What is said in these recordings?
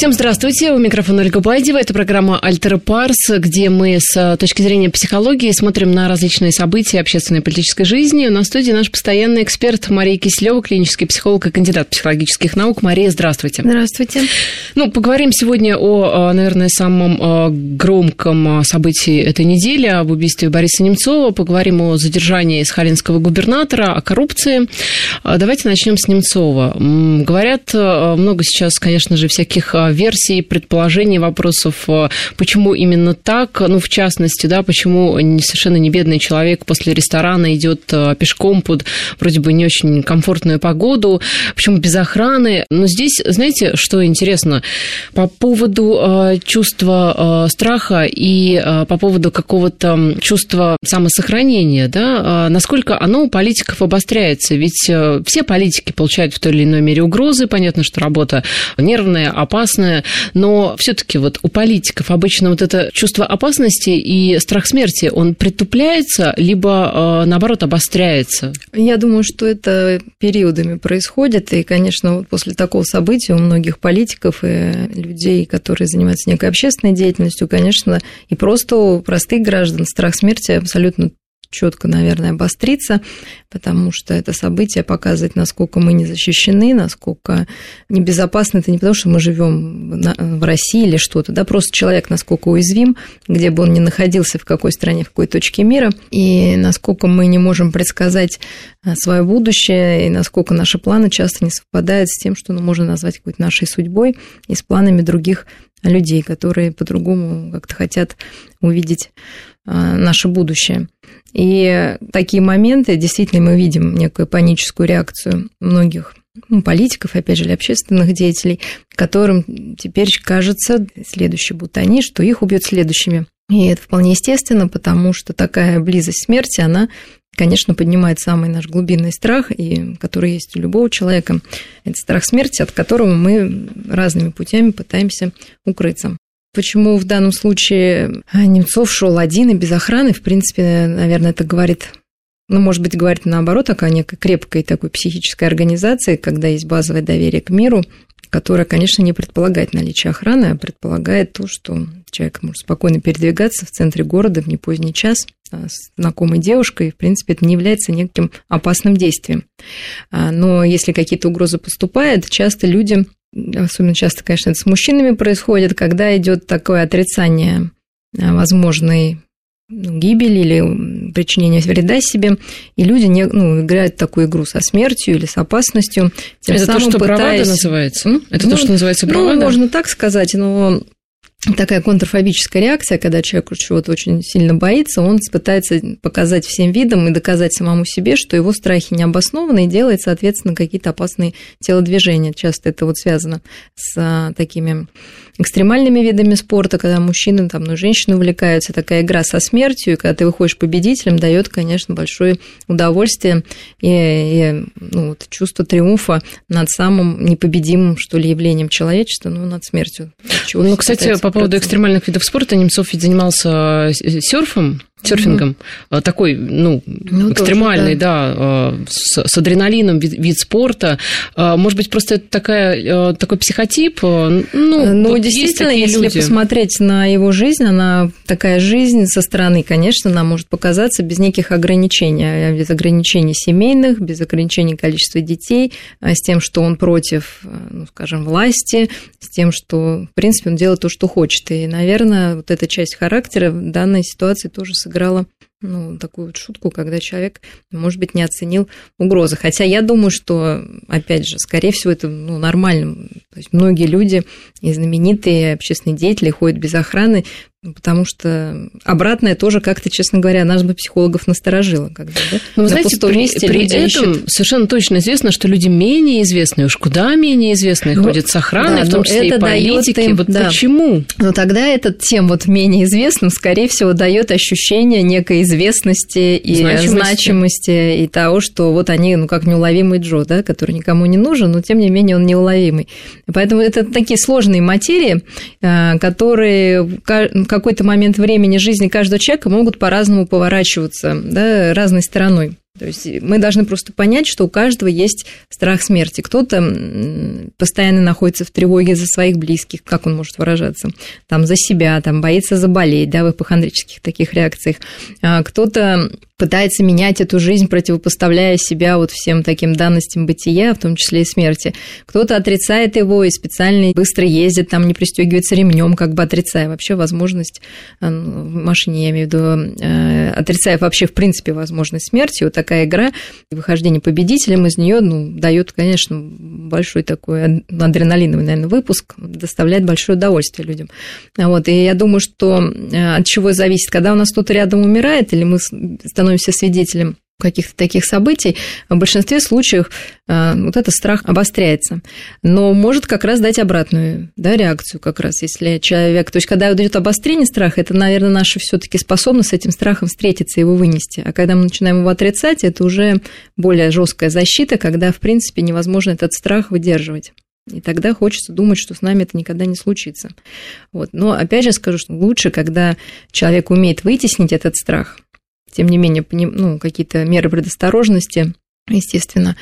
Всем здравствуйте, у микрофона Ольга Бадева. Это программа «Альтера Парс», где мы с точки зрения психологии смотрим на различные события общественной и политической жизни. У нас в студии наш постоянный эксперт Мария Киселева, клинический психолог и кандидат психологических наук. Мария, здравствуйте. Здравствуйте. Ну, поговорим сегодня о, наверное, самом громком событии этой недели, об убийстве Бориса Немцова. Поговорим о задержании сахалинского губернатора, о коррупции. Давайте начнем с Немцова. Говорят много сейчас, конечно же, всяких версий, предположений, вопросов, э, почему именно так, ну, в частности, да, почему совершенно не бедный человек после ресторана идет э, пешком под вроде бы не очень комфортную погоду, почему без охраны. Но здесь, знаете, что интересно, по поводу э, чувства страха и по поводу какого-то чувства самосохранения, да, насколько оно у политиков обостряется, ведь все политики получают в той или иной мере угрозы, понятно, что работа нервная, опасная, опасное, но все-таки вот у политиков обычно вот это чувство опасности и страх смерти, он притупляется, либо э, наоборот обостряется? Я думаю, что это периодами происходит, и, конечно, вот после такого события у многих политиков и людей, которые занимаются некой общественной деятельностью, конечно, и просто у простых граждан страх смерти абсолютно четко, наверное, обостриться, потому что это событие показывает, насколько мы не защищены, насколько небезопасно. Это не потому, что мы живем в России или что-то, да, просто человек насколько уязвим, где бы он ни находился, в какой стране, в какой точке мира, и насколько мы не можем предсказать а, свое будущее, и насколько наши планы часто не совпадают с тем, что ну, можно назвать какой-то нашей судьбой, и с планами других людей, которые по-другому как-то хотят увидеть наше будущее. И такие моменты, действительно, мы видим некую паническую реакцию многих ну, политиков, опять же, или общественных деятелей, которым теперь кажется, следующие будут они, что их убьют следующими. И это вполне естественно, потому что такая близость смерти, она, конечно, поднимает самый наш глубинный страх, и который есть у любого человека. Это страх смерти, от которого мы разными путями пытаемся укрыться. Почему в данном случае а, Немцов шел один и без охраны, в принципе, наверное, это говорит ну, может быть, говорит наоборот о некой крепкой такой психической организации, когда есть базовое доверие к миру, которое, конечно, не предполагает наличие охраны, а предполагает то, что человек может спокойно передвигаться в центре города в непоздний час а, с знакомой девушкой, в принципе, это не является неким опасным действием. А, но если какие-то угрозы поступают, часто люди особенно часто, конечно, это с мужчинами происходит, когда идет такое отрицание э, возможной ну, гибели или причинения вреда себе, и люди не, ну, играют такую игру со смертью или с опасностью. Тем это самым то, что пытаясь... бравада называется? Это ну, то, что называется ну, бравада? Ну, можно так сказать, но такая контрфобическая реакция, когда человек чего-то очень сильно боится, он пытается показать всем видом и доказать самому себе, что его страхи не обоснованы и делает, соответственно, какие-то опасные телодвижения. Часто это вот связано с а, такими экстремальными видами спорта, когда мужчины там, ну, женщины увлекаются, такая игра со смертью, и когда ты выходишь победителем, дает, конечно, большое удовольствие и, и ну, вот, чувство триумфа над самым непобедимым, что ли, явлением человечества, ну, над смертью. Ну, кстати, по поводу экстремальных видов спорта, Немцов ведь занимался э, серфом, серфингом. Mm-hmm. Такой, ну, ну экстремальный, тоже, да, да с, с адреналином вид, вид спорта. А, может быть, просто это такая, такой психотип? Ну, ну вот действительно, если люди. посмотреть на его жизнь, она такая жизнь со стороны, конечно, она может показаться без неких ограничений, без ограничений семейных, без ограничений количества детей, с тем, что он против, ну, скажем, власти, с тем, что, в принципе, он делает то, что хочет. И, наверное, вот эта часть характера в данной ситуации тоже сыграла ну, такую вот шутку, когда человек, может быть, не оценил угрозы. Хотя я думаю, что, опять же, скорее всего, это ну, нормально. То есть многие люди и знаменитые общественные деятели ходят без охраны, Потому что обратное тоже как-то, честно говоря, нас бы психологов насторожило. Когда, да? Но, вы знаете, при, месте при этом ищут... совершенно точно известно, что люди менее известные, уж куда менее известные ну, ходят с охраной, да, в том числе это и политики. Им, вот да. почему? Но тогда этот тем вот менее известным, скорее всего, дает ощущение некой известности и значимости, значимости и того, что вот они, ну, как неуловимый Джо, да, который никому не нужен, но тем не менее он неуловимый. Поэтому это такие сложные материи, э, которые какой-то момент времени жизни каждого человека могут по-разному поворачиваться, да, разной стороной. То есть мы должны просто понять, что у каждого есть страх смерти. Кто-то постоянно находится в тревоге за своих близких, как он может выражаться, там за себя, там боится заболеть, да, в ипохондрических таких реакциях. А кто-то пытается менять эту жизнь, противопоставляя себя вот всем таким данностям бытия, в том числе и смерти. Кто-то отрицает его и специально быстро ездит, там не пристегивается ремнем, как бы отрицая вообще возможность э, ну, в машине, я имею в виду, э, отрицая вообще в принципе возможность смерти. Вот такая игра, выхождение победителем из нее, ну, дает, конечно, большой такой адреналиновый, наверное, выпуск, доставляет большое удовольствие людям. Вот, и я думаю, что э, от чего зависит, когда у нас кто-то рядом умирает, или мы становимся становимся свидетелем каких-то таких событий, в большинстве случаев э, вот этот страх обостряется. Но может как раз дать обратную да, реакцию как раз, если человек... То есть, когда идет обострение страха, это, наверное, наша все таки способность с этим страхом встретиться, его вынести. А когда мы начинаем его отрицать, это уже более жесткая защита, когда, в принципе, невозможно этот страх выдерживать. И тогда хочется думать, что с нами это никогда не случится. Вот. Но опять же скажу, что лучше, когда человек умеет вытеснить этот страх, тем не менее, ну, какие-то меры предосторожности, естественно,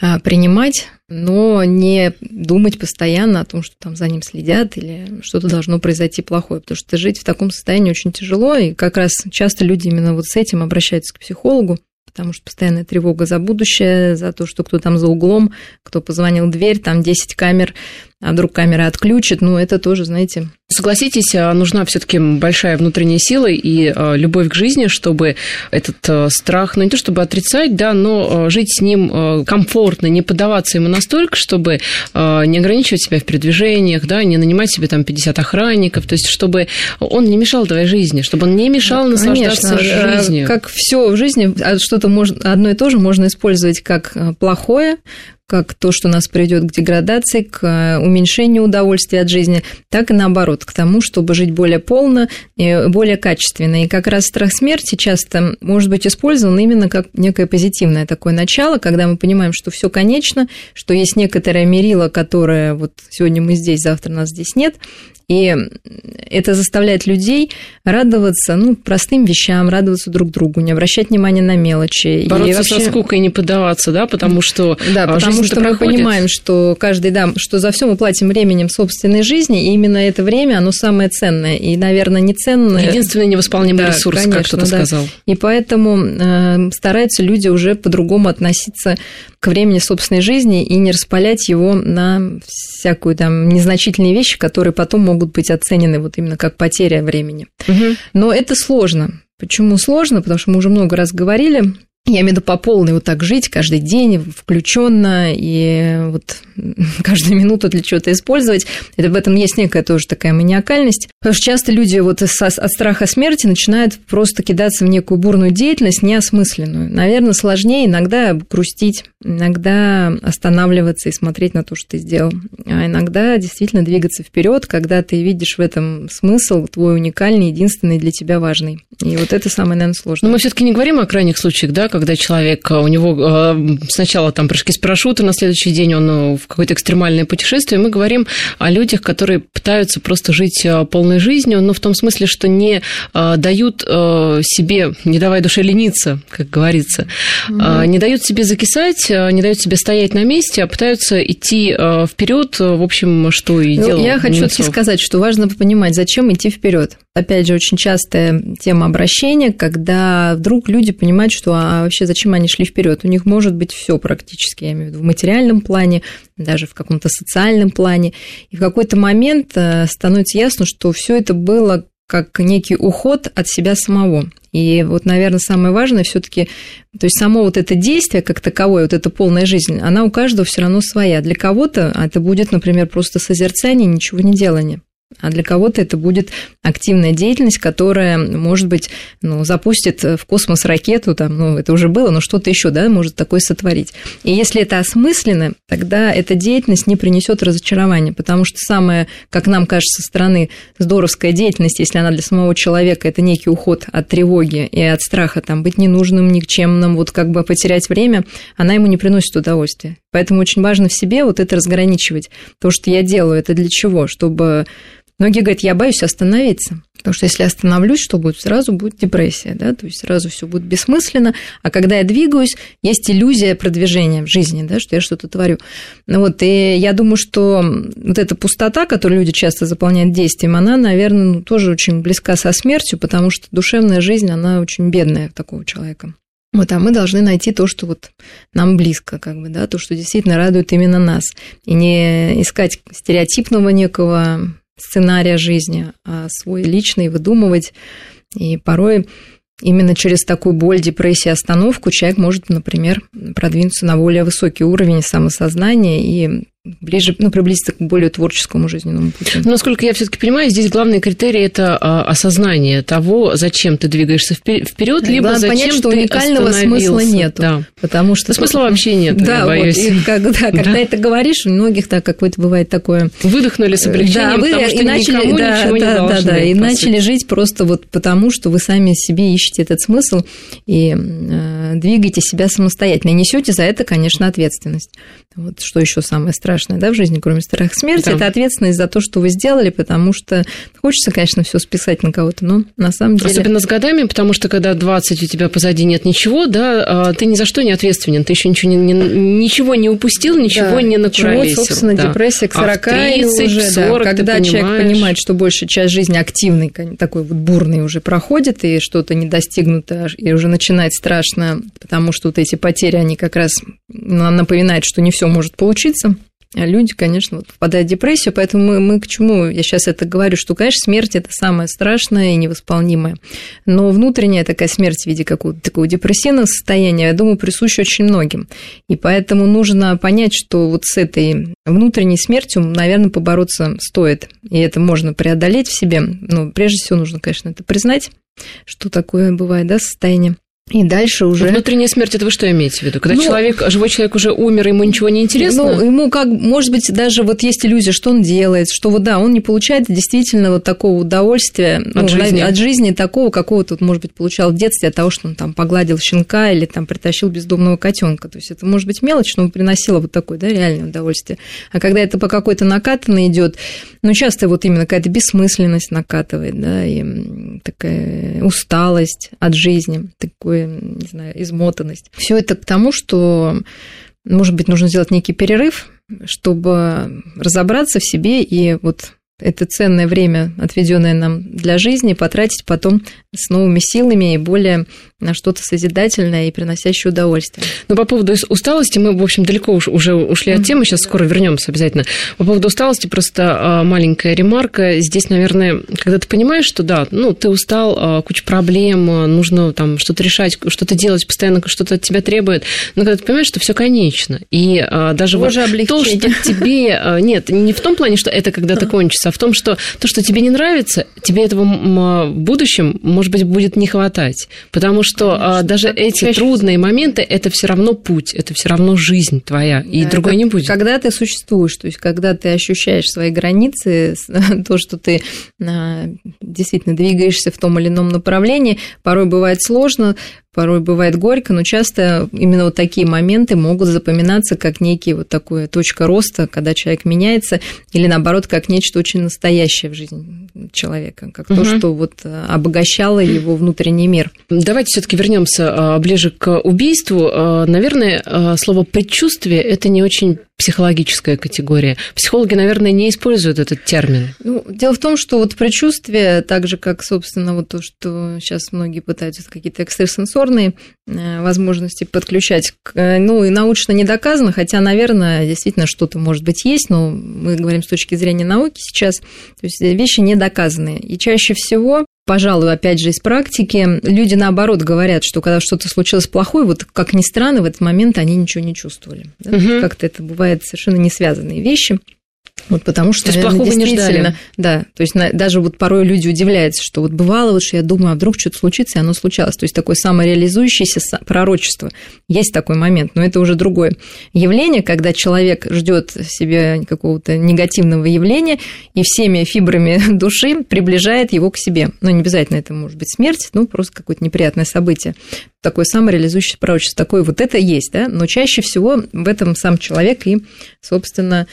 а, принимать, но не думать постоянно о том, что там за ним следят или что-то должно произойти плохое, потому что жить в таком состоянии очень тяжело, и как раз часто люди именно вот с этим обращаются к психологу, потому что постоянная тревога за будущее, за то, что кто там за углом, кто позвонил в дверь, там 10 камер, а вдруг камера отключит, ну, это тоже, знаете... Согласитесь, а, нужна все таки большая внутренняя сила и а, любовь к жизни, чтобы этот а, страх, ну, не то чтобы отрицать, да, но жить с ним комфортно, не поддаваться ему настолько, чтобы не ограничивать себя в передвижениях, да, не нанимать себе там 50 охранников, то есть чтобы он не мешал твоей жизни, чтобы он не мешал ну, наслаждаться Конечно, жизнью. Как все в жизни, что-то можно, одно и то же можно использовать как плохое, как то, что нас приведет к деградации, к э, уменьшению удовольствия от жизни, так и наоборот, к тому, чтобы жить более полно, и более качественно. И как раз страх смерти часто может быть использован именно как некое позитивное такое начало, когда мы понимаем, что все конечно, что есть некоторое мерило, которое вот сегодня мы здесь, завтра нас здесь нет, и это заставляет людей радоваться ну, простым вещам, радоваться друг другу, не обращать внимания на мелочи. Бороться и вообще... со скукой не поддаваться, да, потому что Да, а, потому что мы проходит. понимаем, что каждый, да, что за все мы платим временем собственной жизни, и именно это время, оно самое ценное. И, наверное, не ценное... Единственный невосполнимый да, ресурс, конечно, как кто-то да. сказал. И поэтому э, стараются люди уже по-другому относиться к времени собственной жизни и не распалять его на всякую там незначительные вещи, которые потом могут быть оценены вот именно как потеря времени. Угу. Но это сложно. Почему сложно? Потому что мы уже много раз говорили, я имею в виду по полной вот так жить каждый день, включенно и вот каждую минуту для чего-то использовать. Это в этом есть некая тоже такая маниакальность. Потому что часто люди вот от страха смерти начинают просто кидаться в некую бурную деятельность, неосмысленную. Наверное, сложнее иногда грустить, иногда останавливаться и смотреть на то, что ты сделал. А иногда действительно двигаться вперед, когда ты видишь в этом смысл твой уникальный, единственный для тебя важный. И вот это самое, наверное, сложное. Но мы все-таки не говорим о крайних случаях, да, когда человек, у него э, сначала там прыжки с парашюта, на следующий день он э, в какое-то экстремальное путешествие, мы говорим о людях, которые пытаются просто жить э, полной жизнью, но в том смысле, что не дают себе, не давая душе лениться, как говорится, mm-hmm. не дают себе закисать, не дают себе стоять на месте, а пытаются идти вперед, в общем, что и ну, делал. Я хочу сказать, что важно понимать, зачем идти вперед. Опять же, очень частая тема обращения, когда вдруг люди понимают, что а вообще зачем они шли вперед. У них может быть все практически, я имею в виду в материальном плане, даже в каком-то социальном плане. И в какой-то момент э, становится ясно, что все это было как некий уход от себя самого. И вот, наверное, самое важное все-таки, то есть само вот это действие как таковое, вот эта полная жизнь, она у каждого все равно своя. Для кого-то это будет, например, просто созерцание, ничего не делание. А для кого-то это будет активная деятельность, которая, может быть, ну, запустит в космос ракету, там, ну, это уже было, но что-то еще, да, может такое сотворить. И если это осмысленно, тогда эта деятельность не принесет разочарования, потому что самая, как нам кажется, со стороны здоровская деятельность, если она для самого человека, это некий уход от тревоги и от страха, там, быть ненужным, никчемным, вот как бы потерять время, она ему не приносит удовольствия. Поэтому очень важно в себе вот это разграничивать. То, что я делаю, это для чего? Чтобы многие говорят, я боюсь остановиться. Потому что если остановлюсь, что будет? Сразу будет депрессия, да, то есть сразу все будет бессмысленно. А когда я двигаюсь, есть иллюзия продвижения в жизни, да, что я что-то творю. Ну вот, и я думаю, что вот эта пустота, которую люди часто заполняют действием, она, наверное, ну, тоже очень близка со смертью, потому что душевная жизнь, она очень бедная такого человека. Вот, а мы должны найти то, что вот нам близко, как бы, да, то, что действительно радует именно нас. И не искать стереотипного некого сценария жизни, а свой личный выдумывать. И порой именно через такую боль, депрессию, остановку человек может, например, продвинуться на более высокий уровень самосознания и ближе, ну, приблизиться к более творческому жизненному пути. Но, насколько я все-таки понимаю, здесь главный критерий это а, осознание того, зачем ты двигаешься вперед, либо Главное зачем понять, что ты уникального смысла нет. Да. Потому что... Смысла вообще нет, да, я боюсь. Вот, и когда, когда да. это говоришь, у многих так какое-то бывает такое... Выдохнули с облегчением, да, потому что и начали, никому да, ничего да, не должны, Да, да, и начали жить просто вот потому, что вы сами себе ищете этот смысл и э, двигаете себя самостоятельно. И несете за это, конечно, ответственность. Вот что еще самое страшное, да, в жизни, кроме страха смерти, да. это ответственность за то, что вы сделали, потому что хочется, конечно, все списать на кого-то, но на самом деле... Особенно с годами, потому что когда 20 у тебя позади нет ничего, да, а, ты ни за что не ответственен, ты еще ничего не, не, ничего не упустил, ничего да. не накуролесил. Вот, собственно, да. депрессия к 40 а 30, уже, 40, да, когда человек понимает, что большая часть жизни активной, такой вот бурный уже проходит, и что-то не достигнуто, и уже начинает страшно, потому что вот эти потери, они как раз напоминают, что не все может получиться, люди, конечно, вот впадают в депрессию, поэтому мы, мы к чему? Я сейчас это говорю, что, конечно, смерть – это самое страшное и невосполнимое, но внутренняя такая смерть в виде какого-то такого депрессивного состояния, я думаю, присуща очень многим, и поэтому нужно понять, что вот с этой внутренней смертью, наверное, побороться стоит, и это можно преодолеть в себе, но прежде всего нужно, конечно, это признать, что такое бывает, да, состояние. И дальше уже... Внутренняя смерть, это вы что имеете в виду? Когда ну, человек, живой человек уже умер, ему ничего не интересно? Ну, ему как, может быть, даже вот есть иллюзия, что он делает, что вот да, он не получает действительно вот такого удовольствия от, ну, жизни. от жизни такого, какого тут, может быть, получал в детстве от того, что он там погладил щенка или там притащил бездомного котенка. То есть это может быть мелочь, но приносило вот такое, да, реальное удовольствие. А когда это по какой-то накатанной идет, ну, часто вот именно какая-то бессмысленность накатывает, да, и такая усталость от жизни, такой такой, не знаю, измотанность. Все это к тому, что, может быть, нужно сделать некий перерыв, чтобы разобраться в себе и вот это ценное время, отведенное нам для жизни, потратить потом с новыми силами и более на что-то созидательное и приносящее удовольствие. Но ну, по поводу усталости мы, в общем, далеко уж, уже ушли от темы, сейчас скоро вернемся обязательно. По поводу усталости просто а, маленькая ремарка. Здесь, наверное, когда ты понимаешь, что да, ну, ты устал, а, куча проблем, а, нужно там что-то решать, что-то делать, постоянно что-то от тебя требует, но когда ты понимаешь, что все конечно, и даже Боже, вот то, что тебе... Нет, не в том плане, что это когда-то кончится, а в том, что то, что тебе не нравится, тебе этого в будущем, может быть, будет не хватать, потому что Конечно, даже эти трудные моменты это все равно путь, это все равно жизнь твоя, и да, другой как, не будет. Когда ты существуешь, то есть когда ты ощущаешь свои границы, то, что ты а, действительно двигаешься в том или ином направлении, порой бывает сложно, порой бывает горько, но часто именно вот такие моменты могут запоминаться как некие вот такая точка роста, когда человек меняется, или наоборот, как нечто очень настоящее в жизни человека, как угу. то, что вот э, обогащало его внутренний мир. Давайте все-таки вернемся а, ближе к убийству. А, наверное, слово предчувствие это не очень психологическая категория. Психологи, наверное, не используют этот термин. Ну, дело в том, что вот предчувствие, так же, как, собственно, вот то, что сейчас многие пытаются какие-то экстрасенсорные э, возможности подключать, э, ну, и научно не доказано, хотя, наверное, действительно что-то, может быть, есть, но мы говорим с точки зрения науки сейчас, то есть вещи не доказанные. И чаще всего пожалуй, опять же, из практики, люди наоборот говорят, что когда что-то случилось плохое, вот как ни странно, в этот момент они ничего не чувствовали. Да? Угу. Как-то это бывает совершенно не связанные вещи. Вот потому что, то есть наверное, плохого не ждали. Да, то есть даже вот порой люди удивляются, что вот бывало, вот, что я думаю, а вдруг что-то случится, и оно случалось. То есть такое самореализующееся пророчество. Есть такой момент, но это уже другое явление, когда человек ждет себе какого-то негативного явления и всеми фибрами души приближает его к себе. Ну, не обязательно это может быть смерть, ну, просто какое-то неприятное событие. Такое самореализующее пророчество. Такое вот это есть, да, но чаще всего в этом сам человек и, собственно,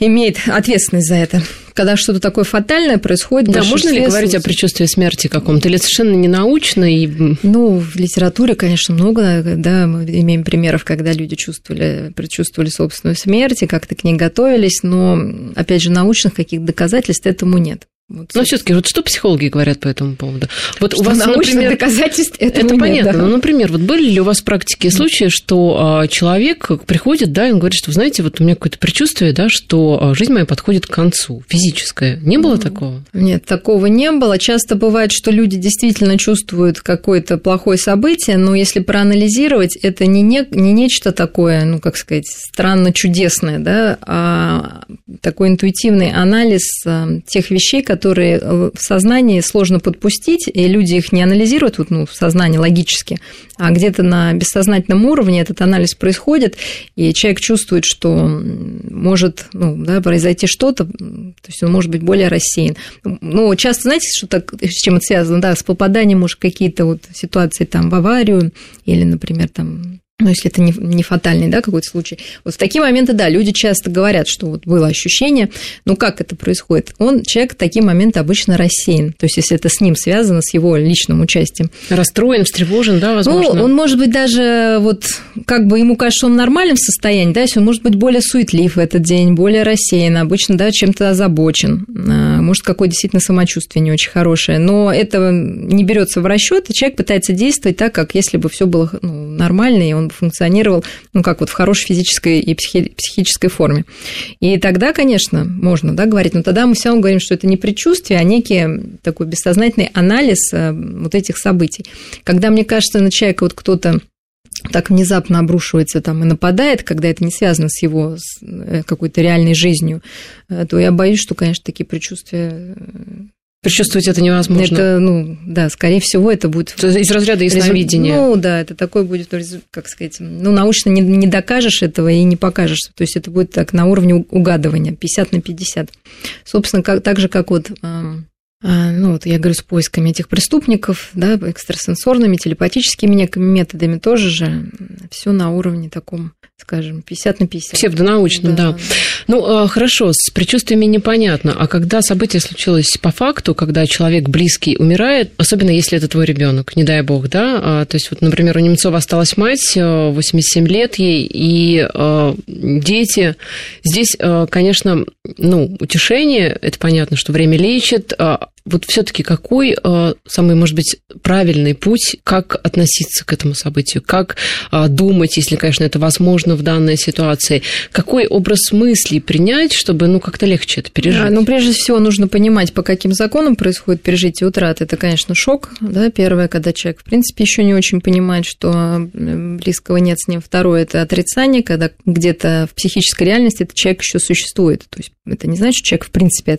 имеет имеет ответственность за это. Когда что-то такое фатальное происходит... Да, можно ли говорить о предчувствии смерти каком-то? Или совершенно не научно? И... Ну, в литературе, конечно, много, да, мы имеем примеров, когда люди чувствовали, предчувствовали собственную смерть и как-то к ней готовились, но, опять же, научных каких-то доказательств этому нет. Вот, Но все-таки, вот что психологи говорят по этому поводу? Вот что у вас, например, доказательств это нет, понятно. Да. Ну, например, вот были ли у вас в практике случаи, что а, человек приходит, да, и он говорит, что, знаете, вот у меня какое-то предчувствие, да, что а, жизнь моя подходит к концу, физическая. Не было такого? Нет, такого не было. Часто бывает, что люди действительно чувствуют какое-то плохое событие, но если проанализировать, это не, не, не нечто такое, ну, как сказать, странно чудесное, да, а такой интуитивный анализ а, тех вещей, которые которые э, в сознании сложно подпустить, и люди их не анализируют вот, ну, в сознании логически, а где-то на бессознательном уровне этот анализ происходит, и человек чувствует, что может ну, да, произойти что-то, то есть он может быть более рассеян. Ну, часто, знаете, что так, с чем это связано? Да, с попаданием, может, какие-то вот ситуации там в аварию или, например, там ну, если это не, не фатальный, да, какой-то случай. Вот в такие моменты, да, люди часто говорят, что вот было ощущение, ну, как это происходит? Он, человек в такие моменты обычно рассеян, то есть, если это с ним связано, с его личным участием. Расстроен, встревожен, да, возможно? Ну, он может быть даже, вот, как бы ему кажется, он в нормальном состоянии, да, если он может быть более суетлив в этот день, более рассеян, обычно, да, чем-то озабочен, а, может, какое действительно самочувствие не очень хорошее, но это не берется в расчет, и человек пытается действовать так, как если бы все было ну, нормально, и он функционировал, ну, как вот в хорошей физической и психи- психической форме. И тогда, конечно, можно, да, говорить, но тогда мы все равно говорим, что это не предчувствие, а некий такой бессознательный анализ э, вот этих событий. Когда, мне кажется, на человека вот кто-то так внезапно обрушивается там и нападает, когда это не связано с его с э, какой-то реальной жизнью, э, то я боюсь, что, конечно, такие предчувствия Причувствовать это невозможно. Это, ну, да, скорее всего, это будет... Из разряда ясновидения. Ну, да, это такой будет, как сказать, ну, научно не, не докажешь этого и не покажешь. То есть это будет так на уровне угадывания, 50 на 50. Собственно, как, так же, как вот а, ну, вот я говорю, с поисками этих преступников, да, экстрасенсорными, телепатическими методами тоже же все на уровне таком, скажем, 50 на 50. Псевдонаучно, да. да. Ну, а, хорошо, с предчувствиями непонятно, а когда событие случилось по факту, когда человек близкий умирает, особенно если это твой ребенок, не дай бог, да, а, то есть вот, например, у Немцова осталась мать, 87 э, лет ей, и э, дети, здесь, э, конечно, ну, утешение, это понятно, что время лечит, вот все-таки какой э, самый, может быть, правильный путь, как относиться к этому событию, как э, думать, если, конечно, это возможно в данной ситуации, какой образ мыслей принять, чтобы, ну, как-то легче это пережить? А, ну, прежде всего, нужно понимать, по каким законам происходит пережитие утраты. Это, конечно, шок, да, первое, когда человек, в принципе, еще не очень понимает, что близкого нет с ним. Второе, это отрицание, когда где-то в психической реальности этот человек еще существует. То есть это не значит, что человек, в принципе,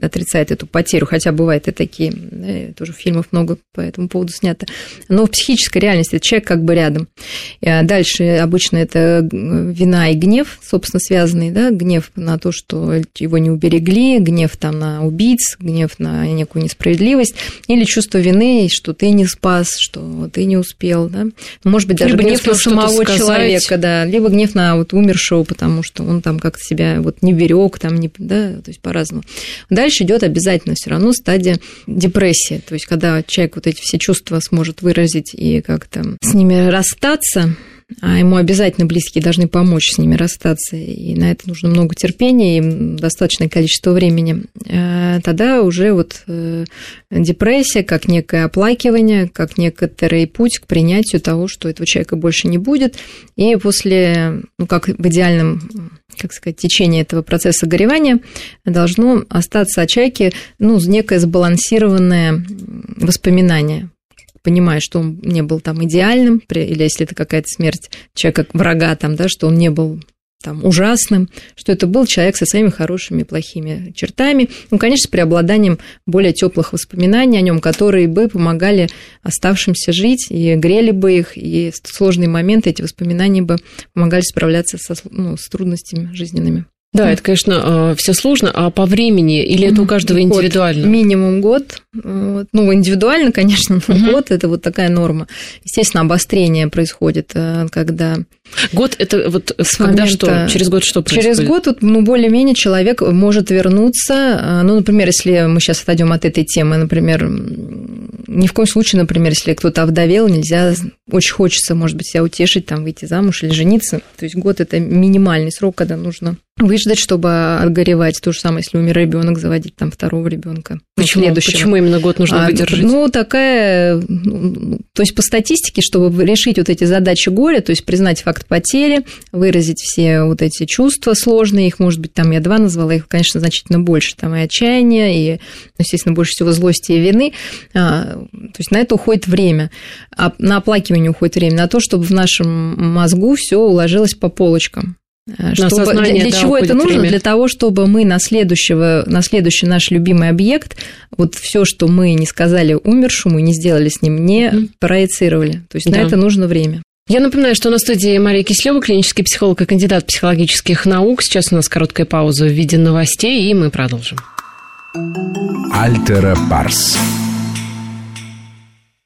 отрицает эту потерю, хотя бывает и такие, да, тоже фильмов много по этому поводу снято. Но в психической реальности человек как бы рядом. А дальше обычно это вина и гнев, собственно, связанный, да, гнев на то, что его не уберегли, гнев там на убийц, гнев на некую несправедливость, или чувство вины, что ты не спас, что ты не успел, да. Может быть, даже либо гнев на самого человека, да, либо гнев на вот умершего, потому что он там как-то себя вот не берег, там не, да, то есть по-разному. Дальше идет обязательно все равно стадия депрессии, то есть когда человек вот эти все чувства сможет выразить и как-то с ними расстаться, а ему обязательно близкие должны помочь с ними расстаться, и на это нужно много терпения и достаточное количество времени, э, тогда уже вот э, депрессия как некое оплакивание, как некоторый путь к принятию того, что этого человека больше не будет, и после, ну, как в идеальном как сказать, течение этого процесса горевания должно остаться о человеке, ну, некое сбалансированное воспоминание. Понимая, что он не был там идеальным, или если это какая-то смерть человека, врага там, да, что он не был там, ужасным, что это был человек со своими хорошими, плохими чертами, ну, конечно, с преобладанием более теплых воспоминаний о нем, которые бы помогали оставшимся жить и грели бы их, и в сложные моменты эти воспоминания бы помогали справляться со, ну, с трудностями жизненными. Да, это, конечно, э, все сложно. А по времени или это у каждого год, индивидуально? Минимум год. Ну, индивидуально, конечно, но угу. год это вот такая норма. Естественно, обострение происходит, э, когда Год это вот с когда что? Через год что происходит? Через год, ну, более-менее человек может вернуться. Э, ну, например, если мы сейчас отойдем от этой темы, например, ни в коем случае, например, если кто-то овдовел, нельзя, очень хочется, может быть, себя утешить, там, выйти замуж или жениться. То есть год это минимальный срок, когда нужно выждать, чтобы отгоревать. То же самое, если умер ребенок, заводить там второго ребенка. Почему? Почему именно год нужно а, выдержать? Ну, такая, ну, то есть по статистике, чтобы решить вот эти задачи горя, то есть признать факт потери, выразить все вот эти чувства сложные, их, может быть, там я два назвала, их, конечно, значительно больше, там и отчаяние, и, естественно, больше всего злости и вины, а, то есть на это уходит время, а на оплакивание уходит время, на то, чтобы в нашем мозгу все уложилось по полочкам. Э, чтобы, для, для да, чего это нужно? Время. Для того, чтобы мы на, следующего, на следующий наш любимый объект, вот все, что мы не сказали умершему, не сделали с ним, не mm проецировали. То есть да. на это нужно время. Я напоминаю, что на студии Мария Кислева, клинический психолог и кандидат психологических наук. Сейчас у нас короткая пауза в виде новостей, и мы продолжим. Альтера Парс.